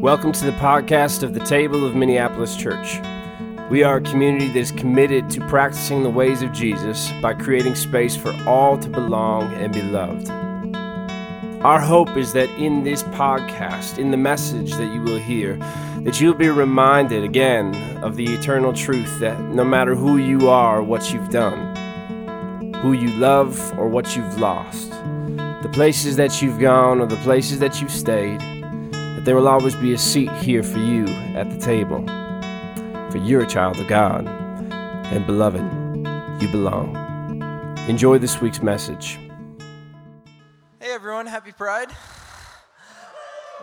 Welcome to the podcast of the Table of Minneapolis Church. We are a community that is committed to practicing the ways of Jesus by creating space for all to belong and be loved. Our hope is that in this podcast, in the message that you will hear, that you'll be reminded again of the eternal truth that no matter who you are what you've done, who you love or what you've lost, the places that you've gone or the places that you've stayed, there will always be a seat here for you at the table. For you're a child of God, and beloved, you belong. Enjoy this week's message. Hey everyone, happy Pride.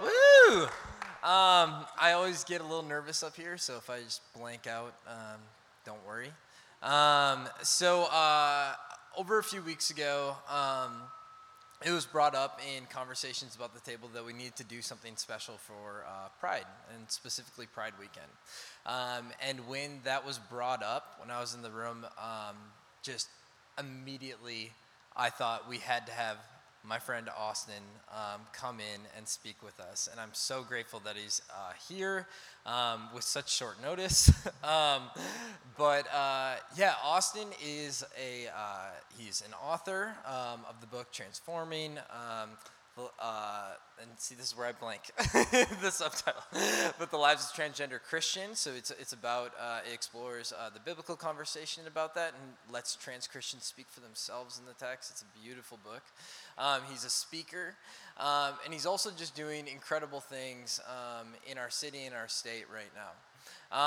Woo! Um, I always get a little nervous up here, so if I just blank out, um, don't worry. Um, so, uh, over a few weeks ago, um, it was brought up in conversations about the table that we needed to do something special for uh, Pride, and specifically Pride Weekend. Um, and when that was brought up, when I was in the room, um, just immediately I thought we had to have my friend Austin um, come in and speak with us. And I'm so grateful that he's uh, here um, with such short notice. um, but uh, yeah, Austin is a, uh, he's an author um, of the book Transforming. Um, uh, and see, this is where I blank the subtitle. but the lives of transgender Christians. So it's it's about uh, it explores uh, the biblical conversation about that and lets trans Christians speak for themselves in the text. It's a beautiful book. Um, he's a speaker, um, and he's also just doing incredible things um, in our city and our state right now.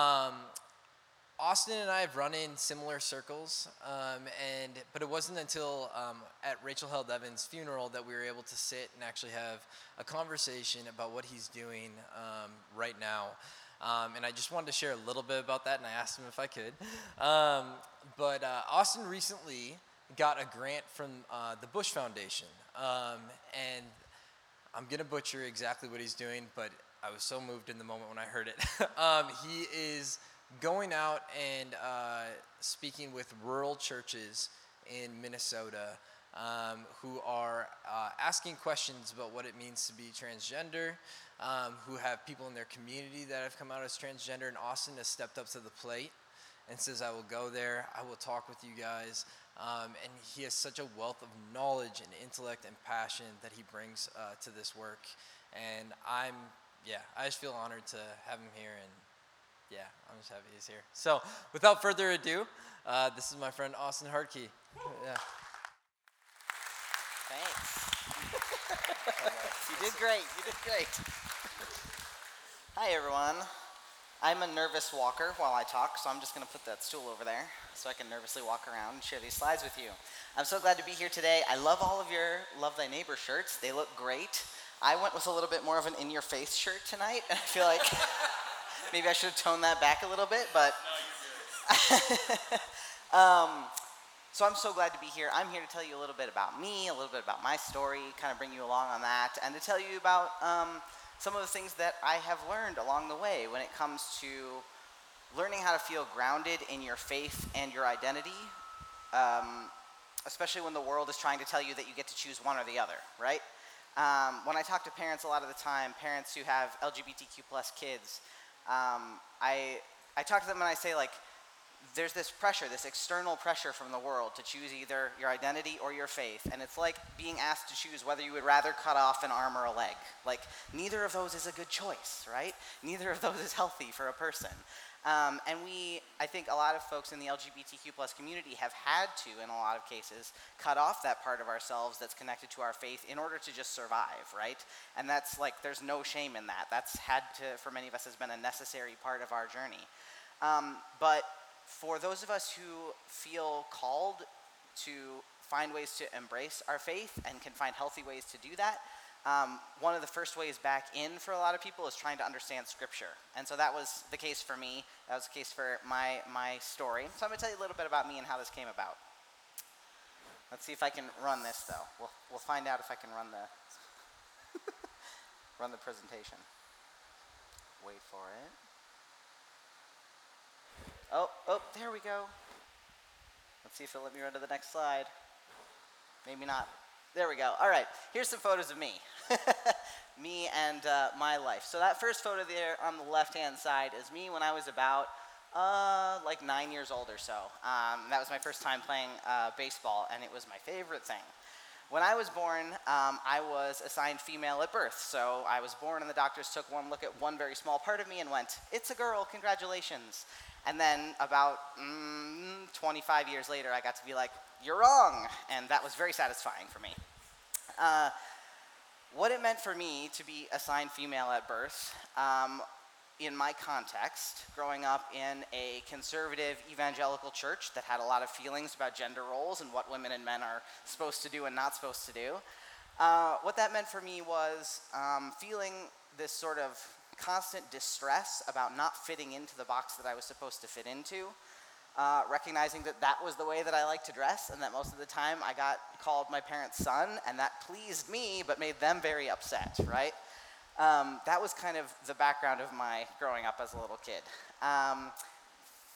Austin and I have run in similar circles, um, and but it wasn't until um, at Rachel Held Evans' funeral that we were able to sit and actually have a conversation about what he's doing um, right now. Um, and I just wanted to share a little bit about that, and I asked him if I could. Um, but uh, Austin recently got a grant from uh, the Bush Foundation, um, and I'm gonna butcher exactly what he's doing, but I was so moved in the moment when I heard it. he is going out and uh, speaking with rural churches in Minnesota um, who are uh, asking questions about what it means to be transgender, um, who have people in their community that have come out as transgender, and Austin has stepped up to the plate and says, I will go there, I will talk with you guys. Um, and he has such a wealth of knowledge and intellect and passion that he brings uh, to this work. And I'm, yeah, I just feel honored to have him here and yeah, I'm just happy he's here. So, without further ado, uh, this is my friend Austin Hartke. Yeah. Thanks. you did great. You did great. Hi, everyone. I'm a nervous walker while I talk, so I'm just going to put that stool over there so I can nervously walk around and share these slides with you. I'm so glad to be here today. I love all of your Love Thy Neighbor shirts. They look great. I went with a little bit more of an in your face shirt tonight, and I feel like maybe I should have toned that back a little bit, but. um, so I'm so glad to be here. I'm here to tell you a little bit about me, a little bit about my story, kind of bring you along on that, and to tell you about um, some of the things that I have learned along the way when it comes to learning how to feel grounded in your faith and your identity, um, especially when the world is trying to tell you that you get to choose one or the other, right? Um, when I talk to parents a lot of the time, parents who have LGBTQ plus kids, um, I, I talk to them and I say, like, there's this pressure, this external pressure from the world to choose either your identity or your faith. And it's like being asked to choose whether you would rather cut off an arm or a leg. Like, neither of those is a good choice, right? Neither of those is healthy for a person. Um, and we, I think a lot of folks in the LGBTQ plus community have had to, in a lot of cases, cut off that part of ourselves that's connected to our faith in order to just survive, right? And that's like, there's no shame in that. That's had to, for many of us, has been a necessary part of our journey. Um, but for those of us who feel called to find ways to embrace our faith and can find healthy ways to do that, um, one of the first ways back in for a lot of people is trying to understand Scripture. And so that was the case for me. That was the case for my, my story. So I'm going to tell you a little bit about me and how this came about. Let's see if I can run this, though. We'll, we'll find out if I can run the, run the presentation. Wait for it. Oh, oh, there we go. Let's see if it'll let me run to the next slide. Maybe not. There we go. All right, here's some photos of me. me and uh, my life. So that first photo there on the left-hand side is me when I was about uh, like nine years old or so. Um, that was my first time playing uh, baseball, and it was my favorite thing. When I was born, um, I was assigned female at birth. So I was born, and the doctors took one look at one very small part of me and went, It's a girl, congratulations. And then about mm, 25 years later, I got to be like, You're wrong. And that was very satisfying for me. Uh, what it meant for me to be assigned female at birth um, in my context, growing up in a conservative evangelical church that had a lot of feelings about gender roles and what women and men are supposed to do and not supposed to do, uh, what that meant for me was um, feeling this sort of constant distress about not fitting into the box that I was supposed to fit into. Uh, recognizing that that was the way that I liked to dress, and that most of the time I got called my parents' son, and that pleased me but made them very upset, right? Um, that was kind of the background of my growing up as a little kid. Um,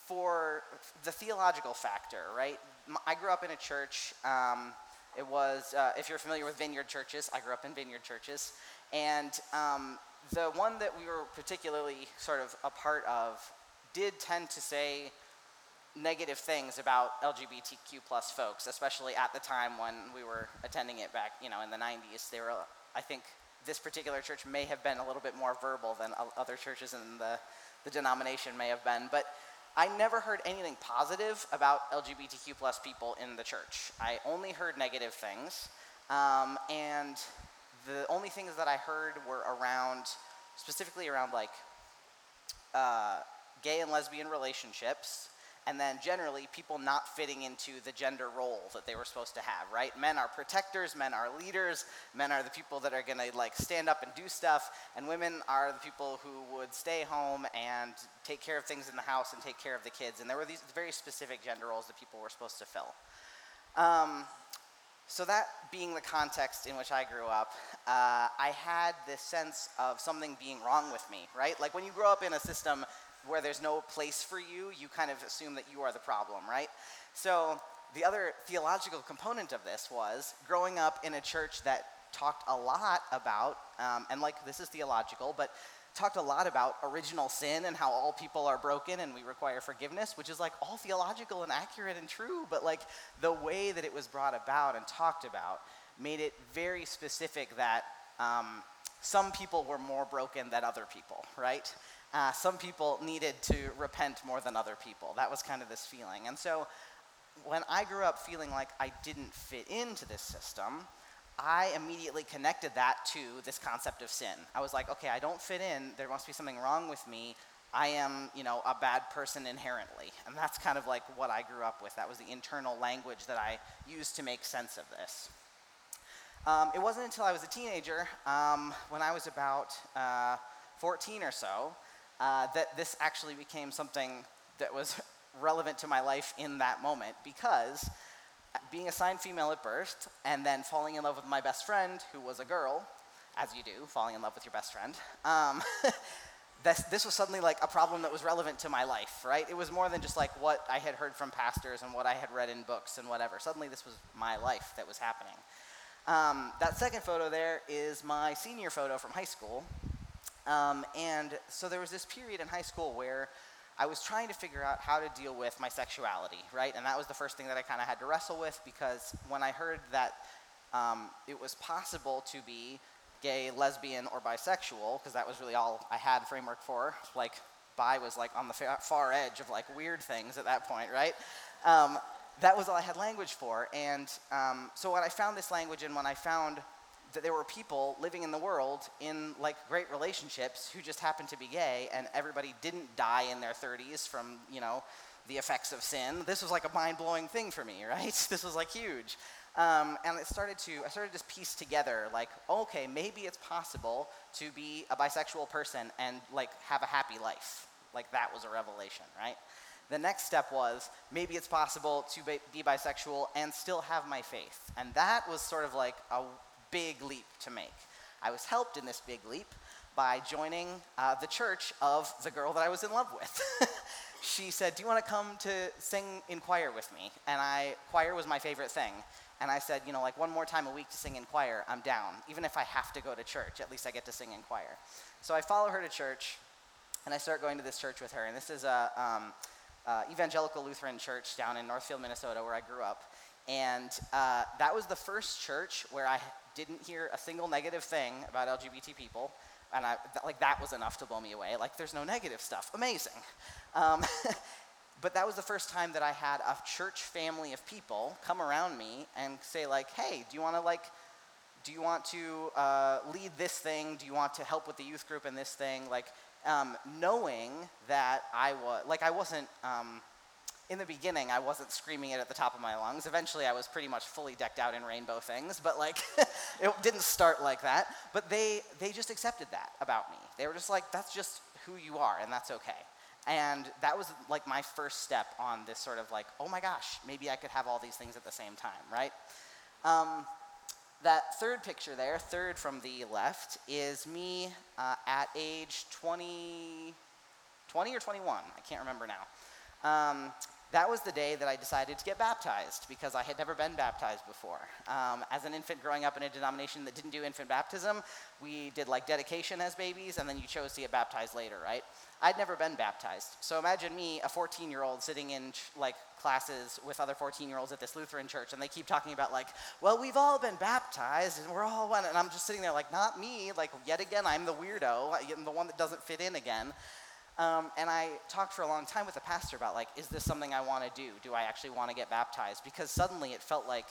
for the theological factor, right? I grew up in a church. Um, it was, uh, if you're familiar with vineyard churches, I grew up in vineyard churches. And um, the one that we were particularly sort of a part of did tend to say negative things about LGBTQ plus folks, especially at the time when we were attending it back, you know, in the 90s. They were, I think, this particular church may have been a little bit more verbal than other churches in the, the denomination may have been. But I never heard anything positive about LGBTQ plus people in the church. I only heard negative things. Um, and the only things that I heard were around, specifically around like uh, gay and lesbian relationships, and then generally people not fitting into the gender role that they were supposed to have right? Men are protectors men are leaders men are the people that are to like stand up and do stuff and women are the people who would stay home and take care of things in the house and take care of the kids and there were these very specific gender roles that people were supposed to fill. Um, so that being the context in which i grew up uh, i had this sense of something being wrong with me right like when you grow up in a system where there's no place for you, you kind of assume that you are the problem, right? So the other theological component of this was growing up in a church that talked a lot about, um, and like this is theological, but talked a lot about original sin and how all people are broken and we require forgiveness, which is like all theological and accurate and true, but like the way that it was brought about and talked about made it very specific that um, some people were more broken than other people, right? uh, some people needed to repent more than other people. That was kind of this feeling. And so when I grew up feeling like I didn't fit into this system, I immediately connected that to this concept of sin. I was like, okay, I don't fit in. There must be something wrong with me. I am, you know, a bad person inherently. And that's kind of like what I grew up with. That was the internal language that I used to make sense of this. Um, it wasn't until I was a teenager, um, when I was about uh, 14 or so, uh, that this actually became something that was relevant to my life in that moment because being assigned female at birth and then falling in love with my best friend who was a girl as you do falling in love with your best friend um, this, this was suddenly like a problem that was relevant to my life right? It was more than just like what i had heard from pastors and what i had read in books and whatever. Suddenly this was my life that was happening. Um, that second photo there is my senior photo from high school. Um, and so there was this period in high school where I was trying to figure out how to deal with my sexuality, right? And that was the first thing that I kind of had to wrestle with because when I heard that um, it was possible to be gay, lesbian, or bisexual, because that was really all I had framework for, like bi was like on the far edge of like weird things at that point, right? Um, that was all I had language for. And um, so when I found this language and when I found that there were people living in the world in like great relationships who just happened to be gay and everybody didn't die in their 30s from you know the effects of sin. This was like a mind-blowing thing for me right? This was like huge. Um, and it started to i started to just piece together like okay maybe it's possible to be a bisexual person and like have a happy life. Like that was a revelation right? The next step was maybe it's possible to be bisexual and still have my faith. And that was sort of like a big leap to make. I was helped in this big leap by joining uh, the church of the girl that I was in love with. she said, Do you want to come to sing in choir with me? And I, choir was my favorite thing. And I said, you know, like one more time a week to sing in choir, I'm down. Even if I have to go to church, at least I get to sing in choir. So I follow her to church, and I start going to this church with her. And this is a um, uh, evangelical Lutheran church down in Northfield, Minnesota, where I grew up. And uh, that was the first church where I didn't hear a single negative thing about LGBT people. And I, th- like that was enough to blow me away. Like, there's no negative stuff. Amazing. Um, but that was the first time that I had a church family of people come around me and say, like, hey, do you want to like do you want to uh, lead this thing? Do you want to help with the youth group in this thing? Like, um, knowing that I was, like, I wasn't, um, in the beginning, I wasn't screaming it at the top of my lungs. Eventually, I was pretty much fully decked out in rainbow things, but like, it didn't start like that. But they, they just accepted that about me. They were just like, that's just who you are, and that's okay. And that was like my first step on this sort of like, oh my gosh, maybe I could have all these things at the same time, right? Um, that third picture there, third from the left, is me uh, at age 20, 20 or 21, I can't remember now. Um, that was the day that I decided to get baptized because I had never been baptized before. Um, as an infant growing up in a denomination that didn't do infant baptism, we did like dedication as babies and then you chose to get baptized later, right? I'd never been baptized. So imagine me, a 14 year old, sitting in like classes with other 14 year olds at this Lutheran church and they keep talking about like, well, we've all been baptized and we're all one. And I'm just sitting there like, not me. Like, yet again, I'm the weirdo. I'm the one that doesn't fit in again. Um, and I talked for a long time with the pastor about like, is this something I want to do? Do I actually want to get baptized? Because suddenly it felt like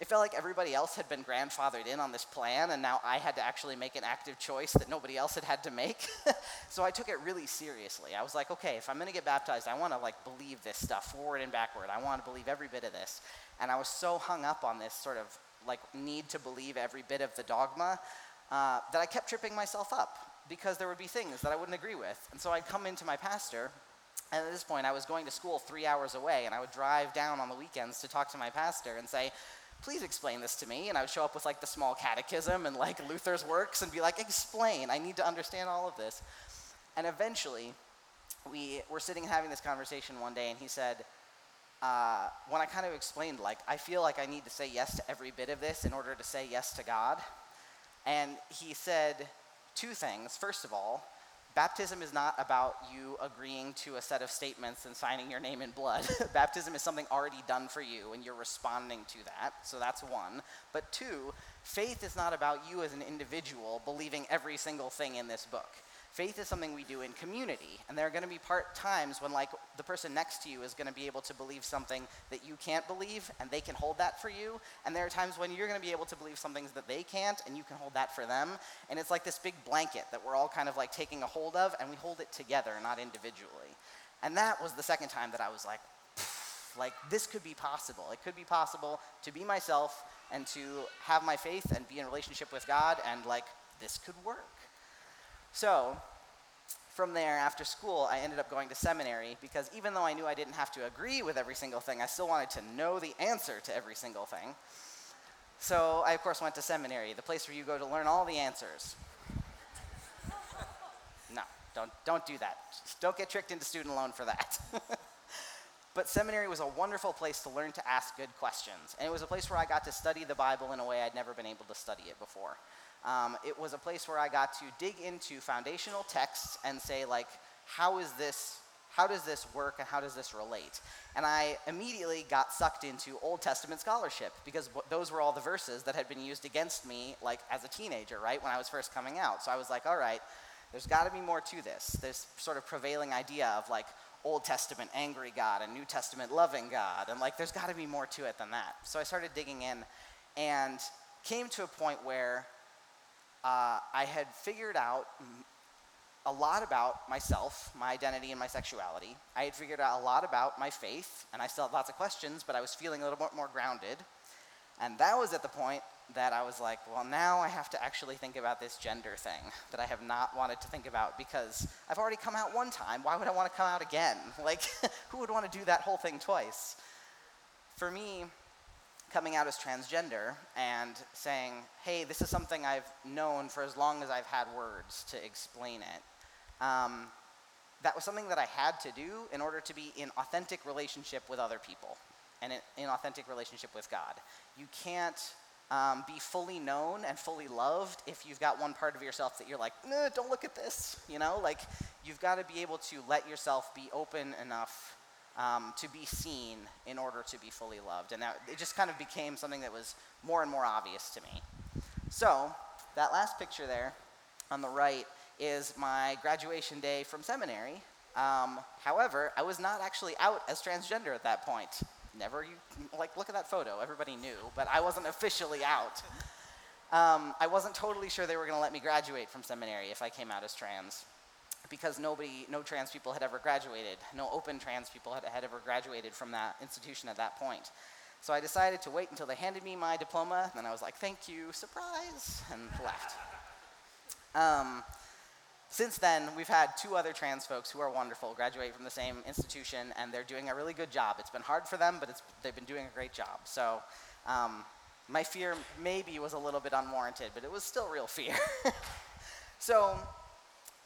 it felt like everybody else had been grandfathered in on this plan, and now I had to actually make an active choice that nobody else had had to make. so I took it really seriously. I was like, okay, if I'm going to get baptized, I want to like believe this stuff forward and backward. I want to believe every bit of this. And I was so hung up on this sort of like need to believe every bit of the dogma uh, that I kept tripping myself up because there would be things that I wouldn't agree with. And so I'd come into my pastor, and at this point I was going to school three hours away, and I would drive down on the weekends to talk to my pastor and say, please explain this to me. And I would show up with like the small catechism and like Luther's works and be like, explain, I need to understand all of this. And eventually, we were sitting and having this conversation one day, and he said, uh, when I kind of explained, like, I feel like I need to say yes to every bit of this in order to say yes to God. And he said, two things. First of all, baptism is not about you agreeing to a set of statements and signing your name in blood. baptism is something already done for you, and you're responding to that. So that's one. But two, faith is not about you as an individual believing every single thing in this book faith is something we do in community and there are going to be part times when like the person next to you is going to be able to believe something that you can't believe and they can hold that for you and there are times when you're going to be able to believe some things that they can't and you can hold that for them and it's like this big blanket that we're all kind of like taking a hold of and we hold it together not individually. And that was the second time that i was like like this could be possible. It could be possible to be myself and to have my faith and be in relationship with god and like this could work so, from there, after school, I ended up going to seminary because even though I knew I didn't have to agree with every single thing, I still wanted to know the answer to every single thing. So, I, of course, went to seminary, the place where you go to learn all the answers. no, don't, don't do that. Just don't get tricked into student loan for that. but seminary was a wonderful place to learn to ask good questions. And it was a place where I got to study the Bible in a way I'd never been able to study it before. Um, it was a place where I got to dig into foundational texts and say, like, how is this, how does this work and how does this relate? And I immediately got sucked into Old Testament scholarship because those were all the verses that had been used against me, like, as a teenager, right, when I was first coming out. So I was like, all right, there's got to be more to this. This sort of prevailing idea of, like, Old Testament angry God and New Testament loving God. And like, there's got to be more to it than that. So I started digging in and came to a point where uh, I had figured out a lot about myself, my identity, and my sexuality. I had figured out a lot about my faith, and I still had lots of questions, but I was feeling a little bit more grounded. And that was at the point that I was like, well, now I have to actually think about this gender thing that I have not wanted to think about because I've already come out one time. Why would I want to come out again? Like, who would want to do that whole thing twice? For me, coming out as transgender and saying, hey, this is something I've known for as long as I've had words to explain it. Um, that was something that I had to do in order to be in authentic relationship with other people. and in authentic relationship with God. You can't um, be fully known and fully loved if you've got one part of yourself that you're like, no, don't look at this. You know, like you've got to be able to let yourself be open enough um, to be seen in order to be fully loved. And that, it just kind of became something that was more and more obvious to me. So, that last picture there on the right is my graduation day from seminary. Um, however, I was not actually out as transgender at that point. Never, you, like, look at that photo. Everybody knew, but I wasn't officially out. Um, I wasn't totally sure they were going to let me graduate from seminary if I came out as trans because nobody, no trans people had ever graduated. No open trans people had, had ever graduated from that institution at that point. So I decided to wait until they handed me my diploma, and then I was like, thank you, surprise, and left. Um, since then, we've had two other trans folks who are wonderful graduate from the same institution, and they're doing a really good job. It's been hard for them, but they've been doing a great job. So, um, my fear maybe was a little bit unwarranted, but it was still real fear. so,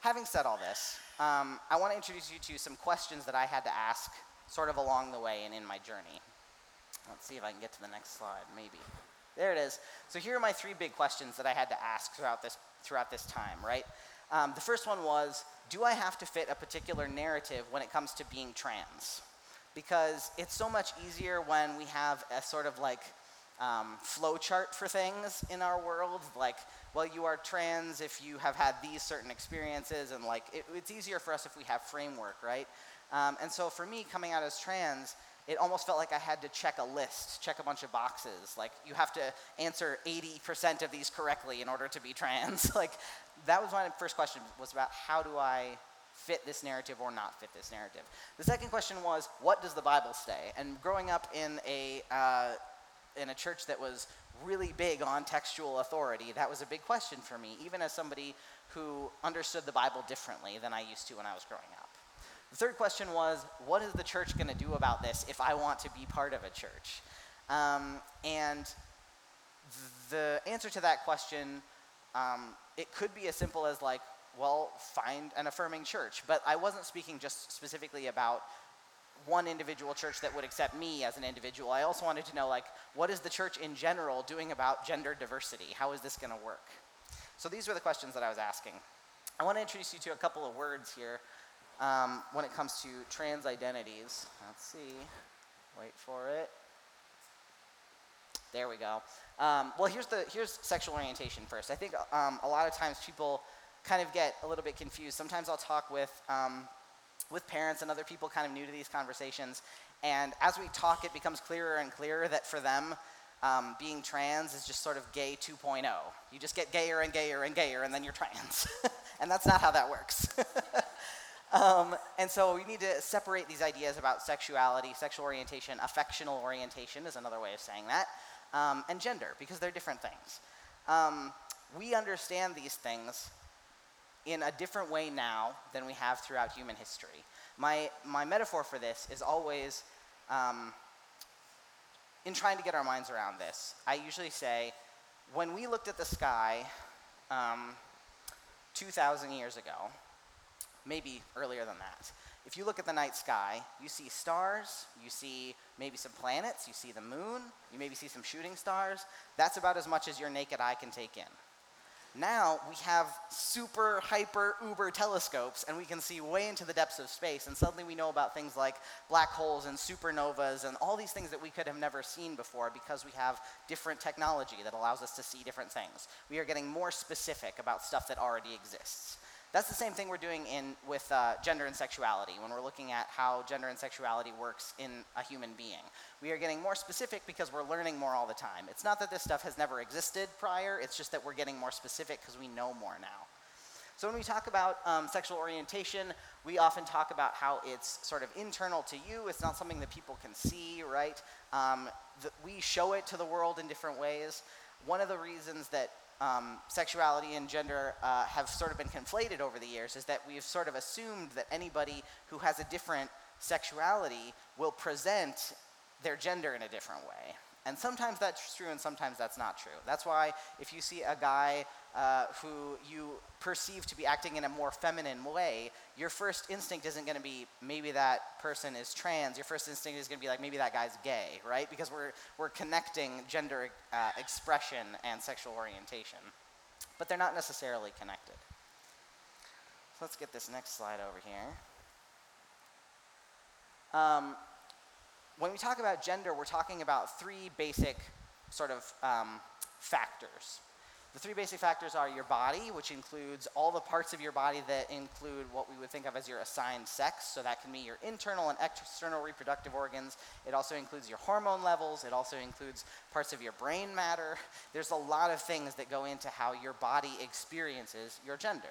having said all this, um, I want to introduce you to some questions that I had to ask sort of along the way and in my journey. Let's see if I can get to the next slide, maybe. There it is. So here are my three big questions that I had to ask throughout this, throughout this time, right? Um, the first one was Do I have to fit a particular narrative when it comes to being trans? Because it's so much easier when we have a sort of like um, flow chart for things in our world. Like, well, you are trans if you have had these certain experiences, and like, it, it's easier for us if we have framework, right? Um, and so for me, coming out as trans, it almost felt like I had to check a list, check a bunch of boxes. Like, you have to answer 80% of these correctly in order to be trans. like, that was my first question was about how do I fit this narrative or not fit this narrative. The second question was, what does the Bible say? And growing up in a, uh, in a church that was really big on textual authority, that was a big question for me, even as somebody who understood the Bible differently than I used to when I was growing up. The third question was, what is the church going to do about this if I want to be part of a church? Um, and the answer to that question, um, it could be as simple as like, well, find an affirming church. But I wasn't speaking just specifically about one individual church that would accept me as an individual. I also wanted to know, like, what is the church in general doing about gender diversity? How is this going to work? So these were the questions that I was asking. I want to introduce you to a couple of words here um, when it comes to trans identities. Let's see. Wait for it. There we go. Um, well, here's the here's sexual orientation first. I think um, a lot of times people kind of get a little bit confused. Sometimes I'll talk with um, with parents and other people kind of new to these conversations, and as we talk, it becomes clearer and clearer that for them, um, being trans is just sort of gay 2.0. You just get gayer and gayer and gayer, and then you're trans, and that's not how that works. Um, and so we need to separate these ideas about sexuality, sexual orientation, affectional orientation is another way of saying that, um, and gender, because they're different things. Um, we understand these things in a different way now than we have throughout human history. My, my metaphor for this is always um, in trying to get our minds around this. I usually say, when we looked at the sky um, 2,000 years ago, maybe earlier than that. If you look at the night sky, you see stars, you see maybe some planets, you see the moon, you maybe see some shooting stars. That's about as much as your naked eye can take in. Now we have super, hyper, uber telescopes, and we can see way into the depths of space, and suddenly we know about things like black holes and supernovas and all these things that we could have never seen before because we have different technology that allows us to see different things. We are getting more specific about stuff that already exists. That's the same thing we're doing in, with uh, gender and sexuality when we're looking at how gender and sexuality works in a human being. We are getting more specific because we're learning more all the time. It's not that this stuff has never existed prior, it's just that we're getting more specific because we know more now. So when we talk about um, sexual orientation, we often talk about how it's sort of internal to you. It's not something that people can see, right? Um, we show it to the world in different ways. One of the reasons that um, sexuality and gender uh, have sort of been conflated over the years is that we've sort of assumed that anybody who has a different sexuality will present their gender in a different way. And sometimes that's true and sometimes that's not true. That's why if you see a guy uh, who you perceive to be acting in a more feminine way, your first instinct isn't going to be maybe that person is trans. Your first instinct is going to be like maybe that guy's gay, right? Because we're, we're connecting gender uh, expression and sexual orientation. But they're not necessarily connected. So let's get this next slide over here. Um, when we talk about gender, we're talking about three basic sort of um, factors. The three basic factors are your body, which includes all the parts of your body that include what we would think of as your assigned sex. So that can be your internal and external reproductive organs. It also includes your hormone levels. It also includes parts of your brain matter. There's a lot of things that go into how your body experiences your gender.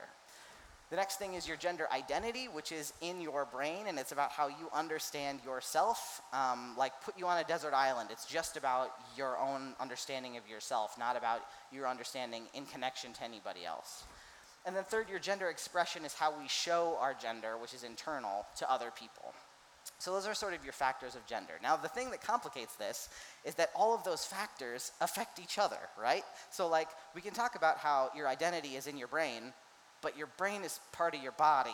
The next thing is your gender identity, which is in your brain, and it's about how you understand yourself. Um, like, put you on a desert island. It's just about your own understanding of yourself, not about your understanding in connection to anybody else. And then, third, your gender expression is how we show our gender, which is internal, to other people. So, those are sort of your factors of gender. Now, the thing that complicates this is that all of those factors affect each other, right? So, like, we can talk about how your identity is in your brain, but your brain is part of your body.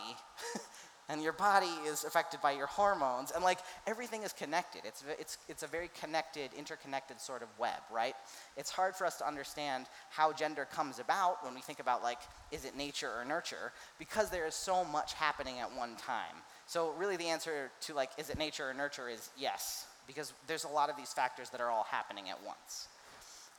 and your body is affected by your hormones and like everything is connected. It's, it's, it's a very connected interconnected sort of web right? It's hard for us to understand how gender comes about when we think about like is it nature or nurture because there is so much happening at one time. So really the answer to like is it nature or nurture is yes because there's a lot of these factors that are all happening at once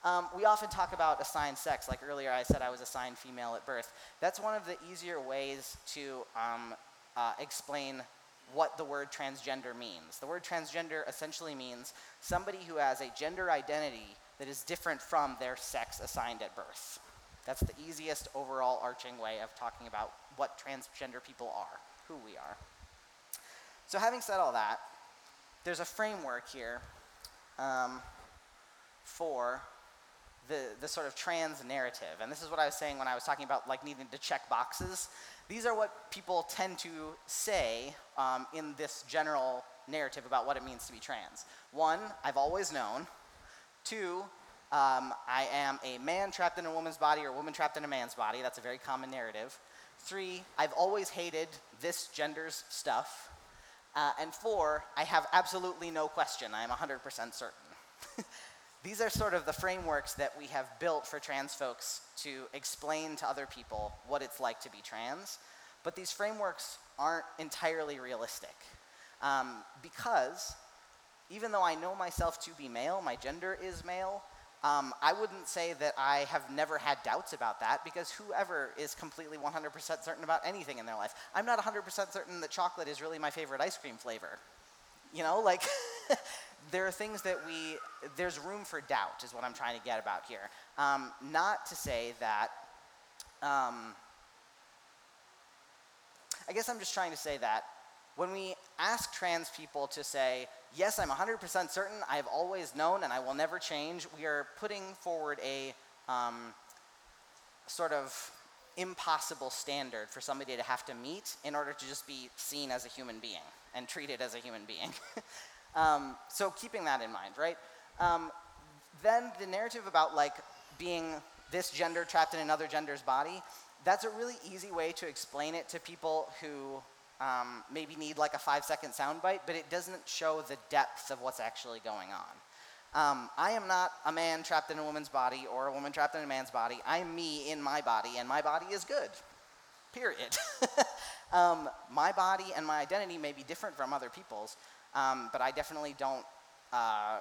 um, we often talk about assigned sex. Like earlier, I said I was assigned female at birth. That's one of the easier ways to um, uh, explain what the word transgender means. The word transgender essentially means somebody who has a gender identity that is different from their sex assigned at birth. That's the easiest overall arching way of talking about what transgender people are, who we are. So, having said all that, there's a framework here um, for the, the sort of trans narrative. And this is what I was saying when I was talking about like needing to check boxes. These are what people tend to say um, in this general narrative about what it means to be trans. One, I've always known. Two, um, I am a man trapped in a woman's body or a woman trapped in a man's body. That's a very common narrative. Three, I've always hated this gender's stuff. Uh, and four, I have absolutely no question. I am 100% certain. These are sort of the frameworks that we have built for trans folks to explain to other people what it's like to be trans. But these frameworks aren't entirely realistic. Um, because even though I know myself to be male, my gender is male, um, I wouldn't say that I have never had doubts about that because whoever is completely 100% certain about anything in their life. I'm not 100% certain that chocolate is really my favorite ice cream flavor. You know, like there are things that we, there's room for doubt, is what I'm trying to get about here. Um, not to say that, um, I guess I'm just trying to say that when we ask trans people to say, yes, I'm 100% certain, I've always known and I will never change, we are putting forward a um, sort of impossible standard for somebody to have to meet in order to just be seen as a human being and treated as a human being. Um, so keeping that in mind, right? Um, then the narrative about like being this gender trapped in another gender's body, that's a really easy way to explain it to people who um, maybe need like a five second soundbite, but it doesn't show the depth of what's actually going on. Um, I am not a man trapped in a woman's body or a woman trapped in a man's body. I'm me in my body, and my body is good. Period. um, my body and my identity may be different from other people's, um, but I definitely don't uh,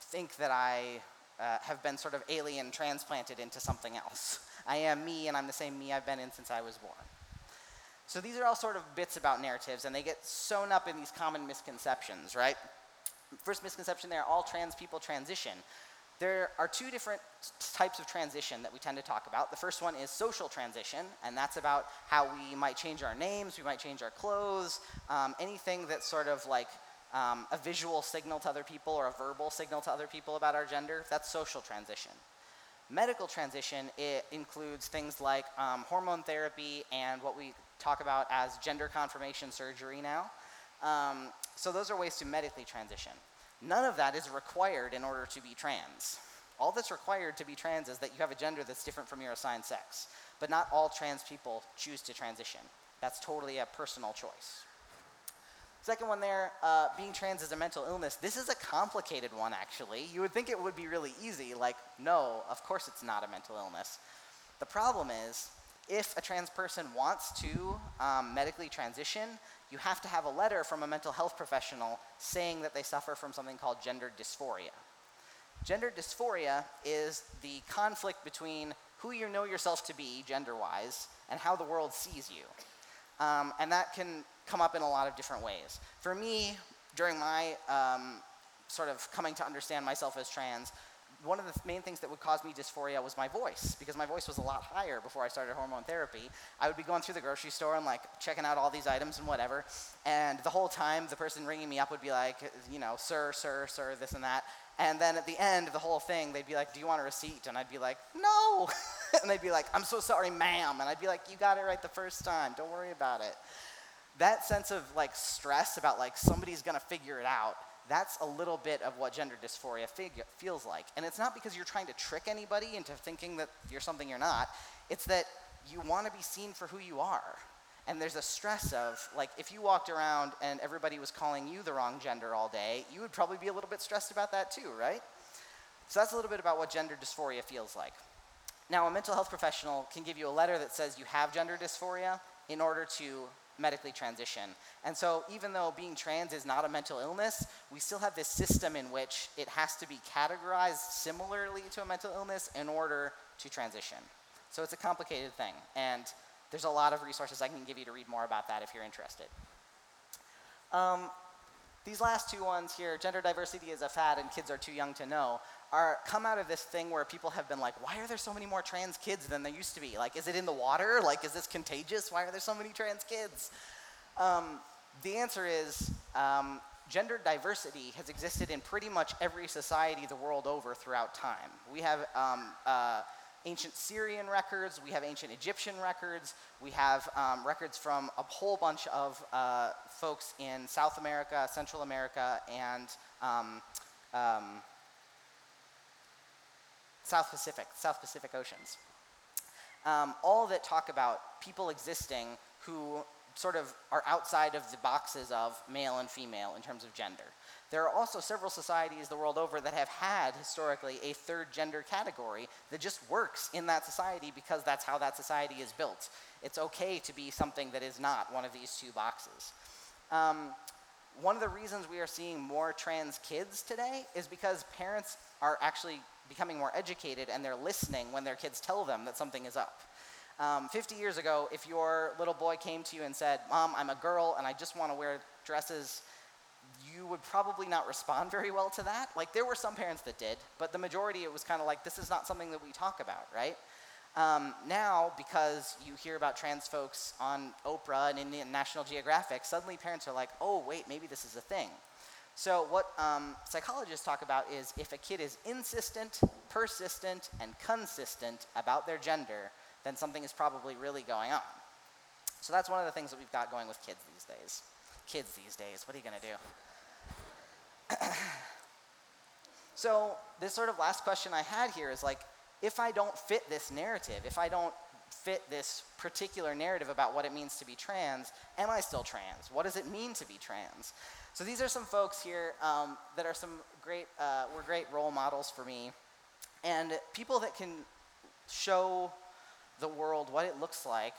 think that I uh, have been sort of alien transplanted into something else. I am me, and I'm the same me I've been in since I was born. So these are all sort of bits about narratives, and they get sewn up in these common misconceptions, right? First misconception there all trans people transition. There are two different types of transition that we tend to talk about. The first one is social transition, and that's about how we might change our names, we might change our clothes, um, anything that's sort of like um, a visual signal to other people or a verbal signal to other people about our gender, that's social transition. Medical transition, it includes things like um, hormone therapy and what we talk about as gender confirmation surgery now. Um, so those are ways to medically transition. none of that is required in order to be trans. All that's required to be trans is that you have a gender that's different from your assigned sex. But not all trans people choose to transition. That's totally a personal choice. Second one there, uh, being trans is a mental illness. This is a complicated one, actually. You would think it would be really easy. Like, no, of course it's not a mental illness. The problem is, if a trans person wants to um, medically transition, you have to have a letter from a mental health professional saying that they suffer from something called gender dysphoria. Gender dysphoria is the conflict between who you know yourself to be, gender wise, and how the world sees you. Um, and that can come up in a lot of different ways. For me, during my um, sort of coming to understand myself as trans, one of the th- main things that would cause me dysphoria was my voice because my voice was a lot higher before I started hormone therapy. I would be going through the grocery store and like checking out all these items and whatever, and the whole time the person ringing me up would be like, you know, sir, sir, sir, this and that. And then at the end of the whole thing, they'd be like, Do you want a receipt? And I'd be like, No. and they'd be like, I'm so sorry, ma'am. And I'd be like, You got it right the first time. Don't worry about it. That sense of like stress about like somebody's gonna figure it out, that's a little bit of what gender dysphoria fig- feels like. And it's not because you're trying to trick anybody into thinking that you're something you're not, it's that you wanna be seen for who you are. And there's a stress of, like, if you walked around and everybody was calling you the wrong gender all day, you would probably be a little bit stressed about that too, right? So that's a little bit about what gender dysphoria feels like. Now, a mental health professional can give you a letter that says you have gender dysphoria in order to medically transition. And so, even though being trans is not a mental illness, we still have this system in which it has to be categorized similarly to a mental illness in order to transition. So, it's a complicated thing. And there's a lot of resources I can give you to read more about that if you're interested. Um, these last two ones here, gender diversity is a fad and kids are too young to know, are come out of this thing where people have been like, why are there so many more trans kids than there used to be? Like, is it in the water? Like, is this contagious? Why are there so many trans kids? Um, the answer is um, gender diversity has existed in pretty much every society the world over throughout time. We have um, uh, ancient Syrian records, we have ancient Egyptian records, we have um, records from a whole bunch of uh, folks in South America, Central America, and um, um, South Pacific, South Pacific Oceans. Um, all that talk about people existing who sort of are outside of the boxes of male and female in terms of gender. There are also several societies the world over that have had historically a third gender category that just works in that society because that's how that society is built. It's okay to be something that is not one of these two boxes. Um, one of the reasons we are seeing more trans kids today is because parents are actually becoming more educated and they're listening when their kids tell them that something is up. Um, 50 years ago, if your little boy came to you and said, Mom, I'm a girl and I just want to wear dresses you would probably not respond very well to that. Like, there were some parents that did, but the majority, it was kind of like, this is not something that we talk about, right? Um, now, because you hear about trans folks on Oprah and in National Geographic, suddenly parents are like, oh, wait, maybe this is a thing. So, what um, psychologists talk about is if a kid is insistent, persistent, and consistent about their gender, then something is probably really going on. So, that's one of the things that we've got going with kids these days. Kids these days, what are you going to do? so, this sort of last question I had here is like, if I don't fit this narrative, if I don't fit this particular narrative about what it means to be trans, am I still trans? What does it mean to be trans? So these are some folks here um, that are some great, uh, were great role models for me, and people that can show the world what it looks like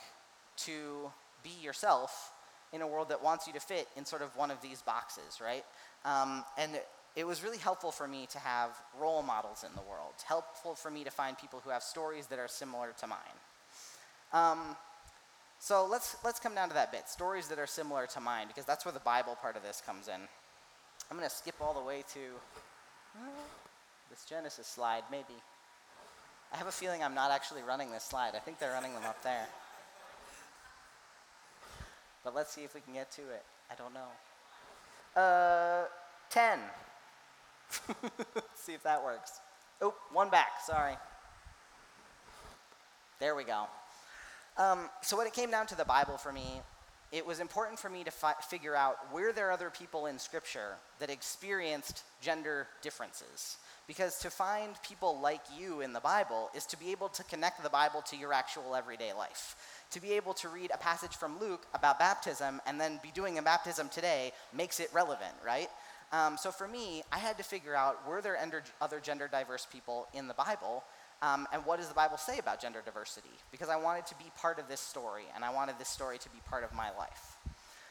to be yourself in a world that wants you to fit in sort of one of these boxes, right? Um, and it was really helpful for me to have role models in the world. Helpful for me to find people who have stories that are similar to mine. Um, so let's let's come down to that bit. Stories that are similar to mine, because that's where the Bible part of this comes in. I'm going to skip all the way to uh, this Genesis slide, maybe. I have a feeling I'm not actually running this slide. I think they're running them up there. But let's see if we can get to it. I don't know. Uh, 10. see if that works. Oh, one back, sorry. There we go. Um, so, when it came down to the Bible for me, it was important for me to fi- figure out were there are other people in Scripture that experienced gender differences. Because to find people like you in the Bible is to be able to connect the Bible to your actual everyday life. To be able to read a passage from Luke about baptism and then be doing a baptism today makes it relevant, right? Um, so for me, I had to figure out were there other gender diverse people in the Bible um, and what does the Bible say about gender diversity? Because I wanted to be part of this story, and I wanted this story to be part of my life.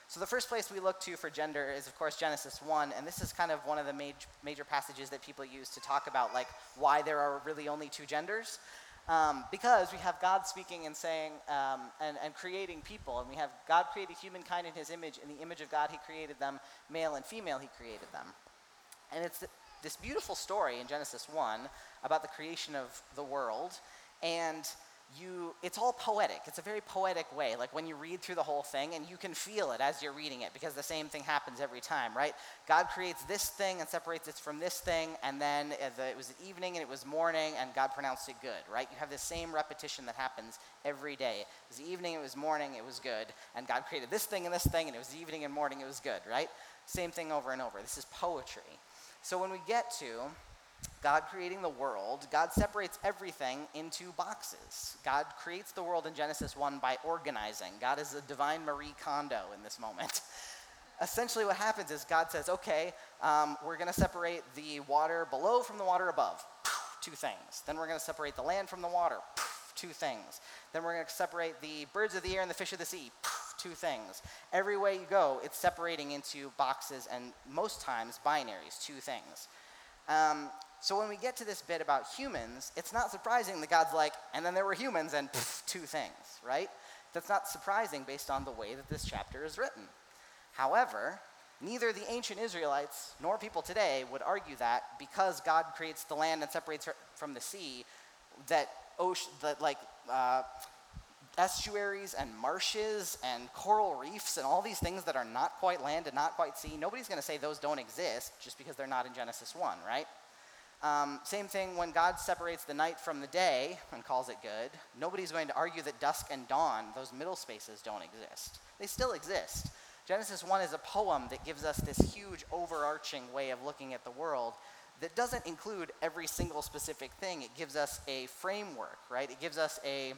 So the first place we look to for gender is, of course, Genesis 1, and this is kind of one of the major, major passages that people use to talk about, like, why there are really only two genders. Um, because we have God speaking and saying, um, and, and creating people, and we have God created humankind in his image. In the image of God, he created them, male and female, he created them. And it's this beautiful story in Genesis 1 about the creation of the world. And you, it's all poetic. It's a very poetic way. Like when you read through the whole thing and you can feel it as you're reading it because the same thing happens every time, right? God creates this thing and separates it from this thing, and then it was evening and it was morning and God pronounced it good, right? You have the same repetition that happens every day. It was evening, it was morning, it was good, and God created this thing and this thing, and it was evening and morning, it was good, right? Same thing over and over. This is poetry. So when we get to God creating the world, God separates everything into boxes. God creates the world in Genesis 1 by organizing. God is a divine Marie Kondo in this moment. Essentially, what happens is God says, okay, um, we're going to separate the water below from the water above. Two things. Then we're going to separate the land from the water. Two things. Then we're going to separate the birds of the air and the fish of the sea two things. Every way you go, it's separating into boxes and most times binaries, two things. Um, so when we get to this bit about humans, it's not surprising that God's like, and then there were humans and pff, two things, right? That's not surprising based on the way that this chapter is written. However, neither the ancient Israelites nor people today would argue that because God creates the land and separates from the sea, that ocean, that like uh, estuaries and marshes and coral reefs and all these things that are not quite land and not quite sea, nobody's going to say those don't exist just because they're not in Genesis 1, right? Um, same thing when God separates the night from the day and calls it good. Nobody's going to argue that dusk and dawn, those middle spaces, don't exist. They still exist. Genesis 1 is a poem that gives us this huge overarching way of looking at the world that doesn't include every single specific thing. It gives us a framework, right? It gives us a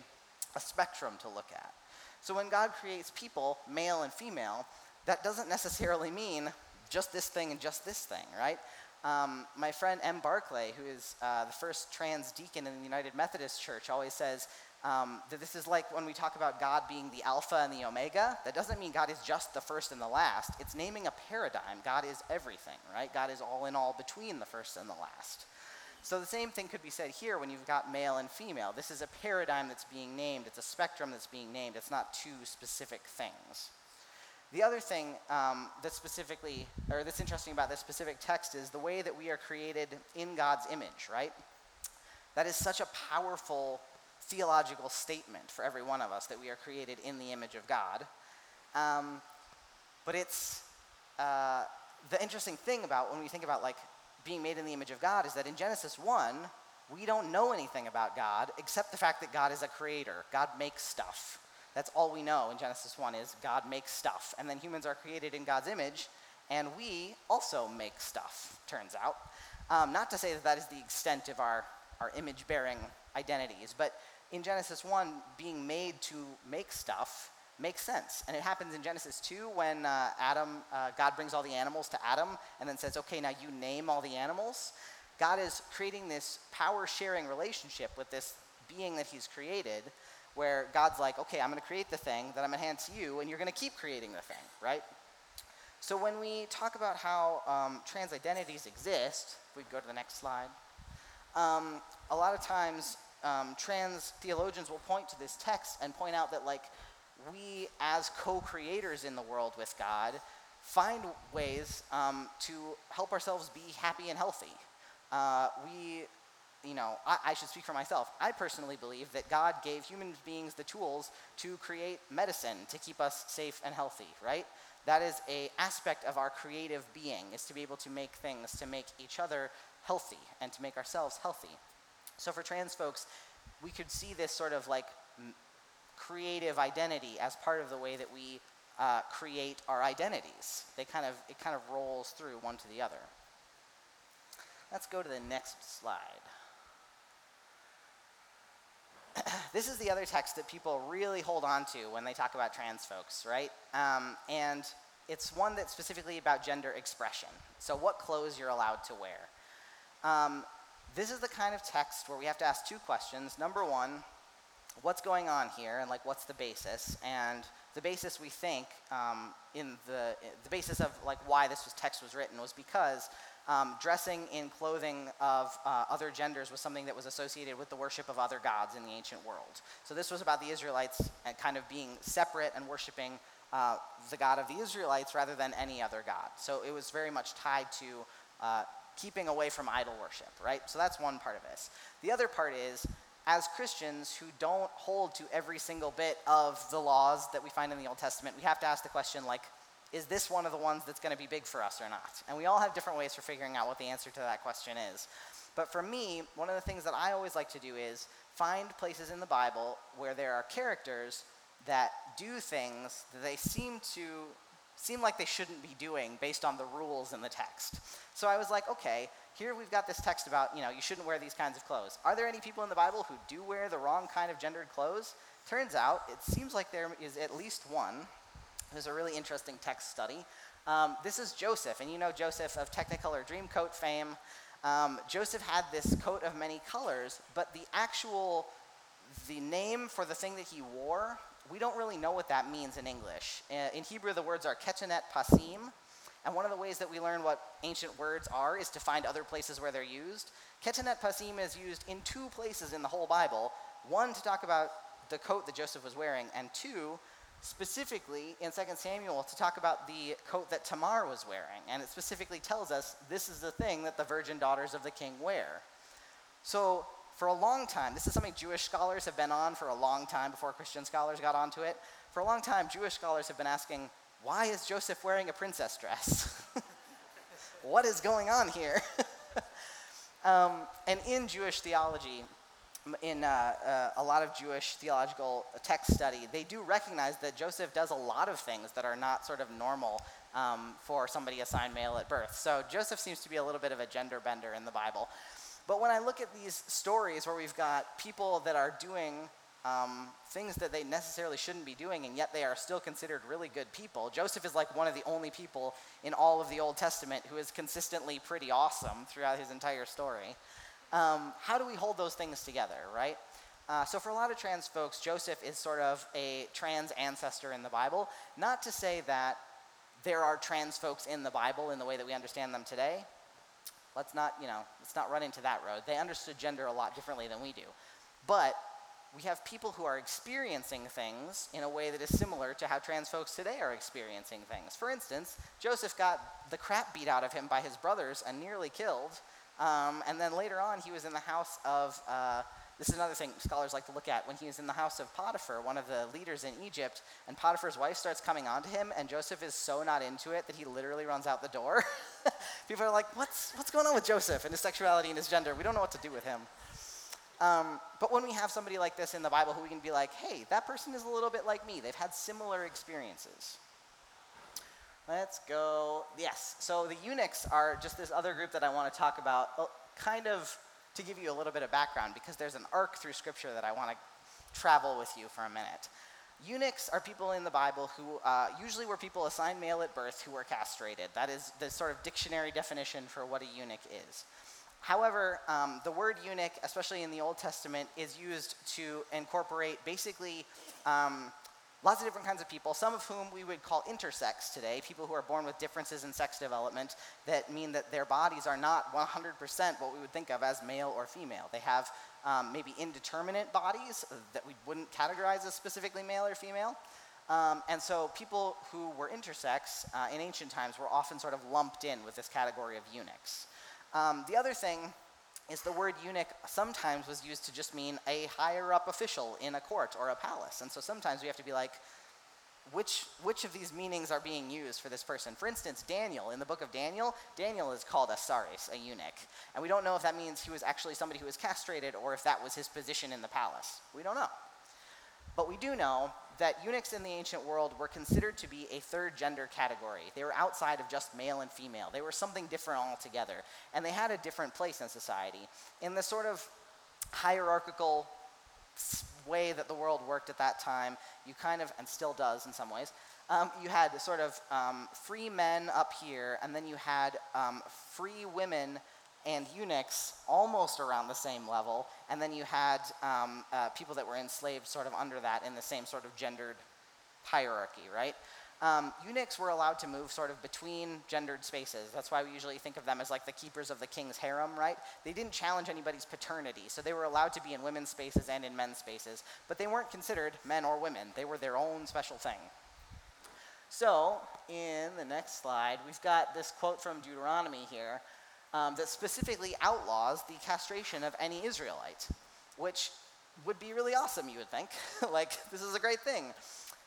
a spectrum to look at. So when God creates people, male and female, that doesn't necessarily mean just this thing and just this thing, right? Um, my friend M. Barclay, who is uh, the first trans deacon in the United Methodist Church, always says um, that this is like when we talk about God being the Alpha and the Omega. That doesn't mean God is just the first and the last. It's naming a paradigm. God is everything, right? God is all in all between the first and the last. So the same thing could be said here when you've got male and female. This is a paradigm that's being named, it's a spectrum that's being named, it's not two specific things. The other thing um, that's specifically, or that's interesting about this specific text is the way that we are created in God's image, right? That is such a powerful theological statement for every one of us that we are created in the image of God. Um, but it's uh, the interesting thing about when we think about like being made in the image of God is that in Genesis 1, we don't know anything about God except the fact that God is a creator. God makes stuff. That's all we know in Genesis 1 is God makes stuff. And then humans are created in God's image, and we also make stuff, turns out. Um, not to say that that is the extent of our, our image bearing identities, but in Genesis 1, being made to make stuff makes sense. And it happens in Genesis 2 when uh, Adam, uh, God brings all the animals to Adam and then says, okay, now you name all the animals. God is creating this power sharing relationship with this being that he's created where God's like, okay, I'm going to create the thing that I'm going to hand to you, and you're going to keep creating the thing, right? So when we talk about how um, trans identities exist, if we go to the next slide, um, a lot of times um, trans theologians will point to this text and point out that, like, we, as co creators in the world with God, find ways um, to help ourselves be happy and healthy. Uh, we, you know, I, I, should speak for myself. I personally believe that God gave human beings the tools to create medicine to keep us safe and healthy, right? That is a aspect of our creative being, is to be able to make things to make each other healthy and to make ourselves healthy. So for trans folks, we could see this sort of like creative identity as part of the way that we uh, create our identities. They kind of, it kind of rolls through one to the other. Let's go to the next slide. this is the other text that people really hold on to when they talk about trans folks, right? Um, and it's one that's specifically about gender expression. So, what clothes you're allowed to wear. Um, this is the kind of text where we have to ask two questions. Number one, what's going on here, and like what's the basis? And the basis we think um, in the the basis of like why this was text was written was because um, dressing in clothing of uh, other genders was something that was associated with the worship of other gods in the ancient world. So this was about the Israelites kind of being separate and worshiping uh, the God of the Israelites rather than any other God. So it was very much tied to uh, keeping away from idol worship, right? So that's one part of this. The other part is, as Christians who don't hold to every single bit of the laws that we find in the Old Testament, we have to ask the question, like, is this one of the ones that's going to be big for us or not? And we all have different ways for figuring out what the answer to that question is. But for me, one of the things that I always like to do is find places in the Bible where there are characters that do things that they seem to seem like they shouldn't be doing based on the rules in the text. So I was like, okay, here we've got this text about, you know, you shouldn't wear these kinds of clothes. Are there any people in the Bible who do wear the wrong kind of gendered clothes? Turns out, it seems like there is at least one. There's a really interesting text study. Um, this is Joseph, and you know Joseph of Technicolor Dreamcoat fame. Um, Joseph had this coat of many colors, but the actual, the name for the thing that he wore, we don't really know what that means in English. Uh, in Hebrew, the words are kechenet pasim, and one of the ways that we learn what ancient words are is to find other places where they're used. Ketenet pasim is used in two places in the whole Bible. One, to talk about the coat that Joseph was wearing, and two, specifically in 2 Samuel to talk about the coat that Tamar was wearing. And it specifically tells us this is the thing that the virgin daughters of the king wear. So, for a long time, this is something Jewish scholars have been on for a long time before Christian scholars got onto it. For a long time, Jewish scholars have been asking, why is Joseph wearing a princess dress? what is going on here? um, and in Jewish theology, in uh, uh, a lot of Jewish theological text study, they do recognize that Joseph does a lot of things that are not sort of normal um, for somebody assigned male at birth. So Joseph seems to be a little bit of a gender bender in the Bible. But when I look at these stories where we've got people that are doing um, things that they necessarily shouldn't be doing, and yet they are still considered really good people. Joseph is like one of the only people in all of the Old Testament who is consistently pretty awesome throughout his entire story. Um, how do we hold those things together, right? Uh, so, for a lot of trans folks, Joseph is sort of a trans ancestor in the Bible. Not to say that there are trans folks in the Bible in the way that we understand them today. Let's not, you know, let's not run into that road. They understood gender a lot differently than we do. But we have people who are experiencing things in a way that is similar to how trans folks today are experiencing things. For instance, Joseph got the crap beat out of him by his brothers and nearly killed um, and then later on, he was in the house of, uh, this is another thing scholars like to look at, when he was in the house of Potiphar, one of the leaders in Egypt, and Potiphar's wife starts coming on to him, and Joseph is so not into it that he literally runs out the door. People are like, what's, what's going on with Joseph and his sexuality and his gender? We don't know what to do with him. Um, but when we have somebody like this in the Bible who we can be like, hey, that person is a little bit like me, they've had similar experiences. Let's go. Yes. So the eunuchs are just this other group that I want to talk about, uh, kind of to give you a little bit of background, because there's an arc through Scripture that I want to travel with you for a minute. Eunuchs are people in the Bible who uh, usually were people assigned male at birth who were castrated. That is the sort of dictionary definition for what a eunuch is. However, um, the word eunuch, especially in the Old Testament, is used to incorporate basically um, lots of different kinds of people, some of whom we would call intersex today, people who are born with differences in sex development that mean that their bodies are not 100% what we would think of as male or female. They have um, maybe indeterminate bodies that we wouldn't categorize as specifically male or female. Um, and so people who were intersex uh, in ancient times were often sort of lumped in with this category of eunuchs. Um, the other thing is the word eunuch sometimes was used to just mean a higher up official in a court or a palace. And so sometimes we have to be like, which, which of these meanings are being used for this person? For instance, Daniel, in the book of Daniel, Daniel is called a saris, a eunuch. And we don't know if that means he was actually somebody who was castrated or if that was his position in the palace. We don't know. But we do know that eunuchs in the ancient world were considered to be a third gender category. They were outside of just male and female. They were something different altogether. And they had a different place in society. In the sort of hierarchical way that the world worked at that time, you kind of, and still does in some ways, um, you had sort of um, free men up here, and then you had um, free women and eunuchs almost around the same level, and then you had um, uh, people that were enslaved sort of under that in the same sort of gendered hierarchy, right? Um, eunuchs were allowed to move sort of between gendered spaces. That's why we usually think of them as like the keepers of the king's harem, right? They didn't challenge anybody's paternity, so they were allowed to be in women's spaces and in men's spaces, but they weren't considered men or women. They were their own special thing. So, in the next slide, we've got this quote from Deuteronomy here um, that specifically outlaws the castration of any Israelite, which would be really awesome, you would think. like, this is a great thing.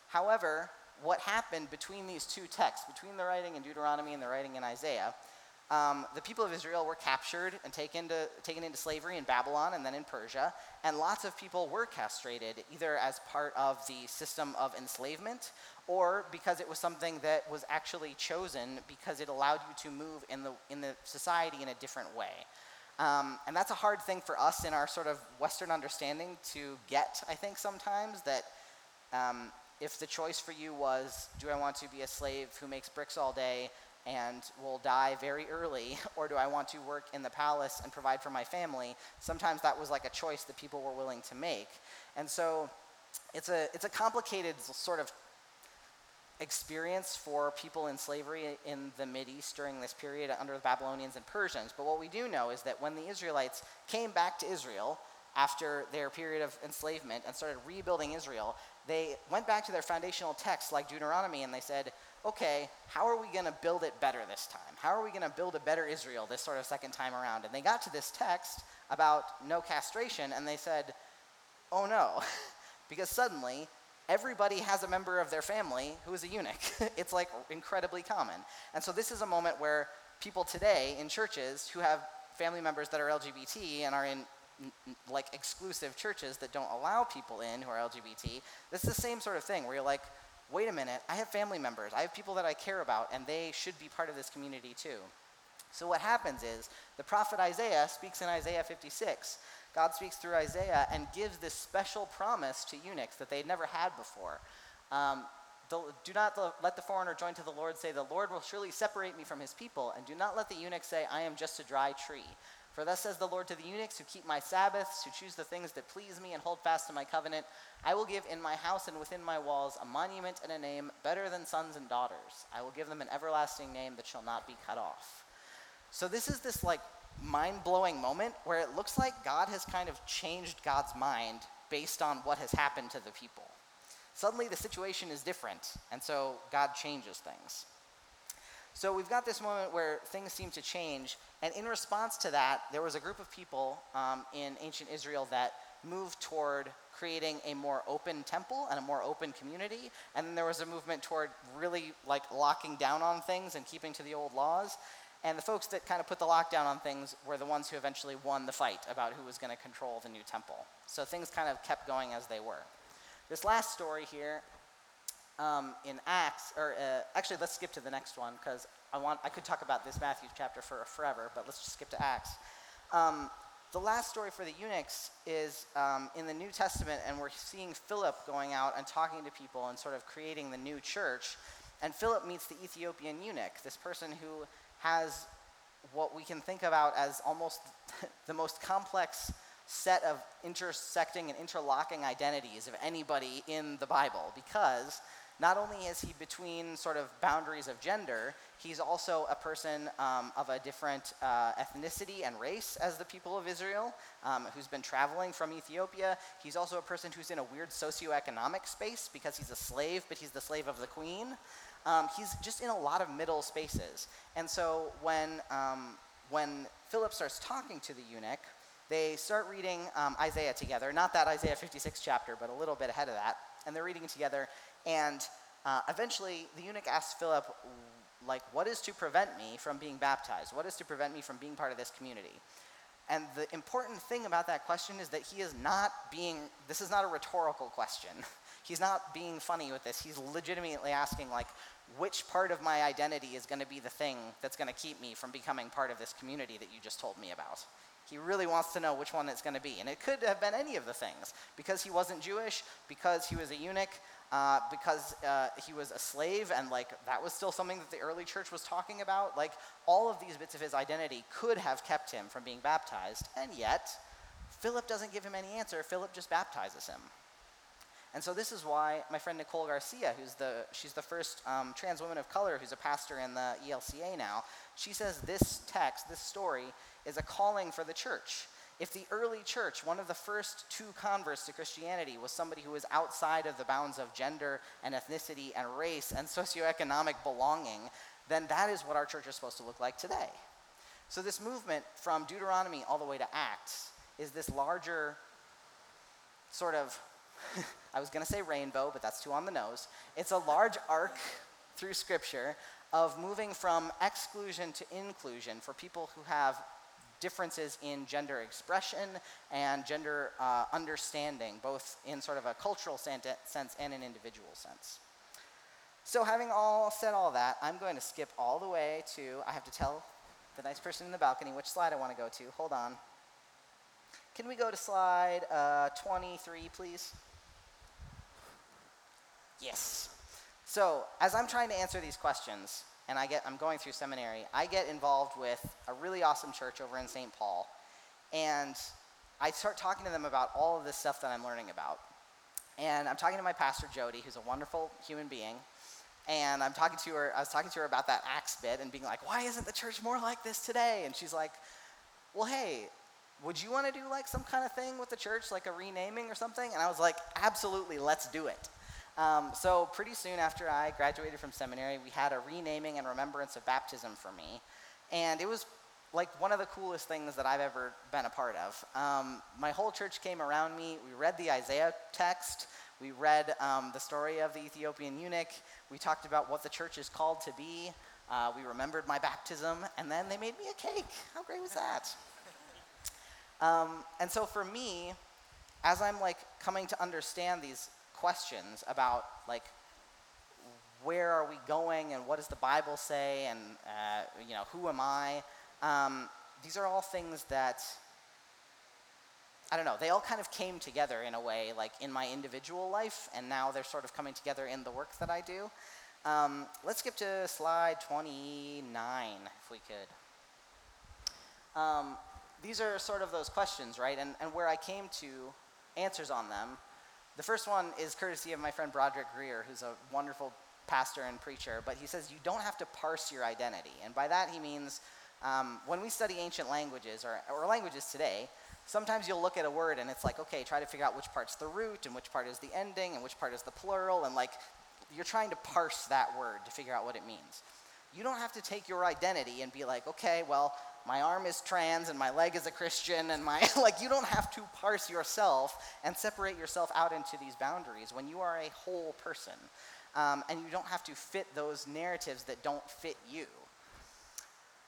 However, what happened between these two texts, between the writing in Deuteronomy and the writing in Isaiah, um, the people of Israel were captured and taken, to, taken into slavery in Babylon and then in Persia, and lots of people were castrated, either as part of the system of enslavement or because it was something that was actually chosen because it allowed you to move in the, in the society in a different way. Um, and that's a hard thing for us in our sort of Western understanding to get, I think, sometimes, that um, if the choice for you was, do I want to be a slave who makes bricks all day and will die very early, or do I want to work in the palace and provide for my family? Sometimes that was like a choice that people were willing to make. And so it's a, it's a complicated sort of experience for people in slavery in the East during this period under the Babylonians and Persians. But what we do know is that when the Israelites came back to Israel after their period of enslavement and started rebuilding Israel, they went back to their foundational texts like Deuteronomy and they said, okay, how are we going to build it better this time? How are we going to build a better Israel this sort of second time around? And they got to this text about no castration and they said, oh no, because suddenly everybody has a member of their family who is a eunuch. it's like incredibly common. And so this is a moment where people today in churches who have family members that are LGBT and are in like exclusive churches that don't allow people in who are LGBT, this is the same sort of thing where you're like, wait a minute, I have family members, I have people that I care about, and they should be part of this community too. So what happens is the prophet Isaiah speaks in Isaiah 56 God speaks through Isaiah and gives this special promise to eunuchs that they'd never had before. Um, do not let the foreigner join to the Lord say, The Lord will surely separate me from his people. And do not let the eunuch say, I am just a dry tree. For thus says the Lord to the eunuchs who keep my Sabbaths, who choose the things that please me and hold fast to my covenant, I will give in my house and within my walls a monument and a name better than sons and daughters. I will give them an everlasting name that shall not be cut off. So this is this like mind blowing moment where it looks like God has kind of changed God's mind based on what has happened to the people. Suddenly the situation is different, and so God changes things. So we've got this moment where things seem to change, and in response to that, there was a group of people um, in ancient Israel that moved toward creating a more open temple and a more open community, and then there was a movement toward really like locking down on things and keeping to the old laws. And the folks that kind of put the lockdown on things were the ones who eventually won the fight about who was going to control the new temple. So things kind of kept going as they were. This last story here um, in Acts, or uh, actually, let's skip to the next one because I want I could talk about this Matthew chapter for forever, but let's just skip to Acts. Um, the last story for the eunuchs is um, in the New Testament, and we're seeing Philip going out and talking to people and sort of creating the new church. And Philip meets the Ethiopian eunuch, this person who has what we can think about as almost the most complex set of intersecting and interlocking identities of anybody in the Bible because not only is he between sort of boundaries of gender, he's also a person um, of a different uh, ethnicity and race as the people of Israel, um, who's been traveling from Ethiopia. He's also a person who's in a weird socioeconomic space because he's a slave, but he's the slave of the queen. Um, he's just in a lot of middle spaces. And so when, um, when Philip starts talking to the eunuch, they start reading um, Isaiah together, not that Isaiah 56 chapter, but a little bit ahead of that. And they're reading together. And uh, eventually, the eunuch asks Philip, like, what is to prevent me from being baptized? What is to prevent me from being part of this community? And the important thing about that question is that he is not being, this is not a rhetorical question. He's not being funny with this. He's legitimately asking, like, which part of my identity is going to be the thing that's going to keep me from becoming part of this community that you just told me about? He really wants to know which one it's going to be. And it could have been any of the things. Because he wasn't Jewish, because he was a eunuch, uh, because uh, he was a slave, and like that was still something that the early church was talking about. Like all of these bits of his identity could have kept him from being baptized. And yet, Philip doesn't give him any answer. Philip just baptizes him. And so this is why my friend Nicole Garcia, who's the she's the first um, trans woman of color who's a pastor in the ELCA now, she says this text, this story, is a calling for the church. If the early church, one of the first two converts to Christianity, was somebody who was outside of the bounds of gender and ethnicity and race and socioeconomic belonging, then that is what our church is supposed to look like today. So, this movement from Deuteronomy all the way to Acts is this larger sort of, I was going to say rainbow, but that's too on the nose. It's a large arc through Scripture of moving from exclusion to inclusion for people who have differences in gender expression and gender uh, understanding, both in sort of a cultural sense and an individual sense. So, having all said all that, I'm going to skip all the way to, I have to tell the nice person in the balcony which slide I want to go to. Hold on. Can we go to slide uh, 23, please? Yes. So, as I'm trying to answer these questions, and I get, I'm going through seminary, I get involved with a really awesome church over in St. Paul, and I start talking to them about all of this stuff that I'm learning about. And I'm talking to my pastor, Jody, who's a wonderful human being, and I'm talking to her, I was talking to her about that Acts bit and being like, why isn't the church more like this today? And she's like, well, hey, would you want to do like some kind of thing with the church, like a renaming or something? And I was like, absolutely, let's do it. Um, so pretty soon after I graduated from seminary, we had a renaming and remembrance of baptism for me. And it was like one of the coolest things that I've ever been a part of. Um, my whole church came around me. We read the Isaiah text. We read um, the story of the Ethiopian eunuch. We talked about what the church is called to be. Uh, we remembered my baptism, and then they made me a cake. How great was that? Um, and so for me, as I'm like coming to understand these questions about like where are we going and what does the Bible say and uh, you know who am I, um, these are all things that I don't know. They all kind of came together in a way, like in my individual life, and now they're sort of coming together in the work that I do. Um, let's skip to slide 29, if we could. Um, these are sort of those questions, right? And, and where I came to answers on them. The first one is courtesy of my friend Broderick Greer, who's a wonderful pastor and preacher, but he says you don't have to parse your identity. And by that he means um, when we study ancient languages or, or languages today, sometimes you'll look at a word and it's like, okay, try to figure out which part's the root and which part is the ending and which part is the plural, and like you're trying to parse that word to figure out what it means. You don't have to take your identity and be like, okay, well, my arm is trans and my leg is a Christian and my like you don't have to parse yourself and separate yourself out into these boundaries when you are a whole person. Um, and you don't have to fit those narratives that don't fit you.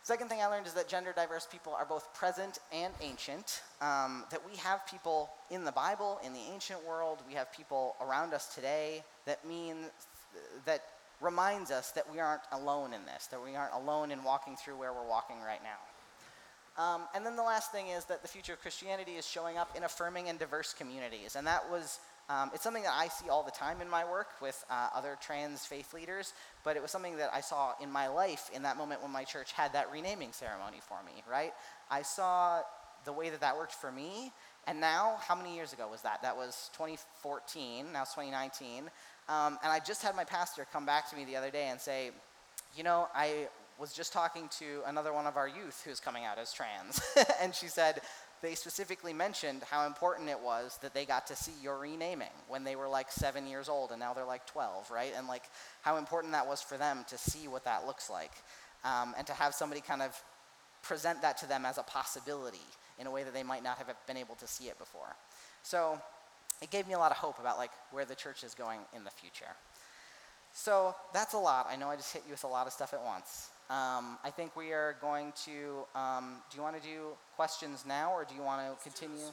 Second thing I learned is that gender diverse people are both present and ancient. Um, that we have people in the Bible, in the ancient world, we have people around us today that mean that reminds us that we aren't alone in this, that we aren't alone in walking through where we're walking right now. Um, and then the last thing is that the future of Christianity is showing up in affirming and diverse communities. And that was, um, it's something that I see all the time in my work with uh, other trans faith leaders, but it was something that I saw in my life in that moment when my church had that renaming ceremony for me, right? I saw the way that that worked for me. And now, how many years ago was that? That was 2014, now it's 2019. Um, and I just had my pastor come back to me the other day and say, you know, I was just talking to another one of our youth who's coming out as trans. and she said they specifically mentioned how important it was that they got to see your renaming when they were like seven years old and now they're like 12, right? And like how important that was for them to see what that looks like um, and to have somebody kind of present that to them as a possibility in a way that they might not have been able to see it before. So it gave me a lot of hope about like where the church is going in the future. So that's a lot. I know I just hit you with a lot of stuff at once. Um, I think we are going to, um, do you want to do questions now or do you want to continue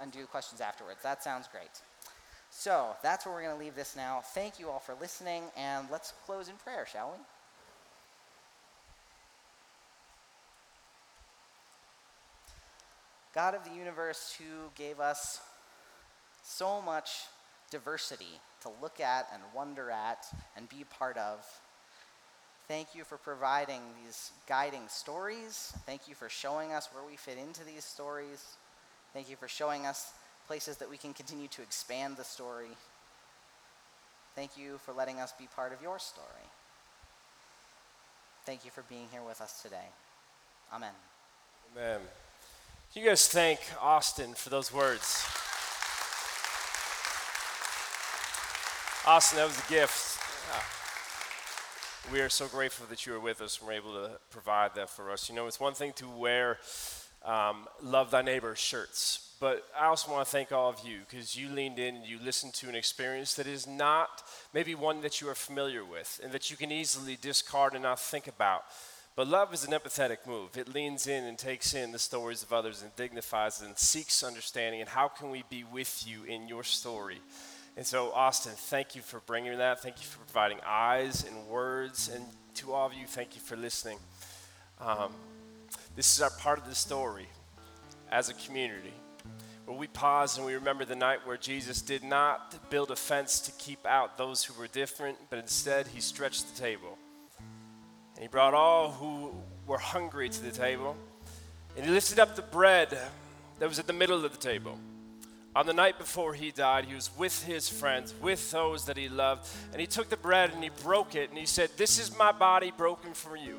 and do questions afterwards? That sounds great. So that's where we're going to leave this now. Thank you all for listening, and let's close in prayer, shall we? God of the universe, who gave us so much diversity to look at and wonder at and be part of, thank you for providing these guiding stories. Thank you for showing us where we fit into these stories. Thank you for showing us places that we can continue to expand the story. Thank you for letting us be part of your story. Thank you for being here with us today. Amen. Amen. Can you guys thank Austin for those words? Austin, that was a gift. We are so grateful that you are with us and we're able to provide that for us. You know, it's one thing to wear um, Love Thy Neighbor shirts, but I also want to thank all of you because you leaned in and you listened to an experience that is not maybe one that you are familiar with and that you can easily discard and not think about. But love is an empathetic move. It leans in and takes in the stories of others and dignifies and seeks understanding. And how can we be with you in your story? And so, Austin, thank you for bringing that. Thank you for providing eyes and words. And to all of you, thank you for listening. Um, this is our part of the story as a community where we pause and we remember the night where Jesus did not build a fence to keep out those who were different, but instead he stretched the table. And he brought all who were hungry to the table. And he lifted up the bread that was at the middle of the table. On the night before he died, he was with his friends, with those that he loved. And he took the bread and he broke it and he said, This is my body broken for you.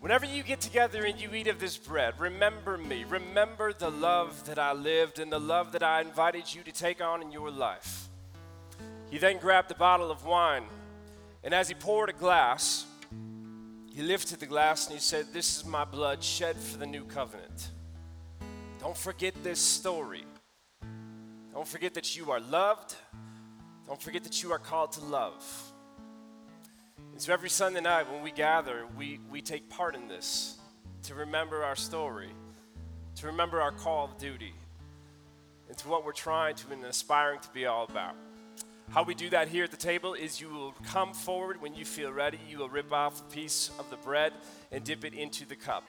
Whenever you get together and you eat of this bread, remember me. Remember the love that I lived and the love that I invited you to take on in your life. He then grabbed a bottle of wine, and as he poured a glass, he lifted the glass and he said, This is my blood shed for the new covenant. Don't forget this story. Don't forget that you are loved. Don't forget that you are called to love. And so every Sunday night when we gather, we, we take part in this to remember our story, to remember our call of duty, and to what we're trying to and aspiring to be all about. How we do that here at the table is you will come forward when you feel ready. You will rip off a piece of the bread and dip it into the cup.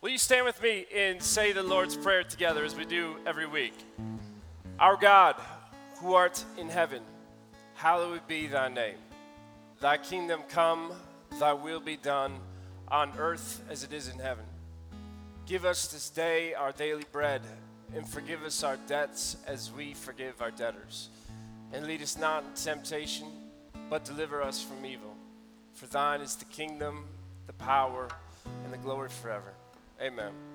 Will you stand with me and say the Lord's Prayer together as we do every week? Our God, who art in heaven, hallowed be thy name. Thy kingdom come, thy will be done on earth as it is in heaven. Give us this day our daily bread, and forgive us our debts as we forgive our debtors and lead us not into temptation, but deliver us from evil. For thine is the kingdom, the power, and the glory forever. Amen.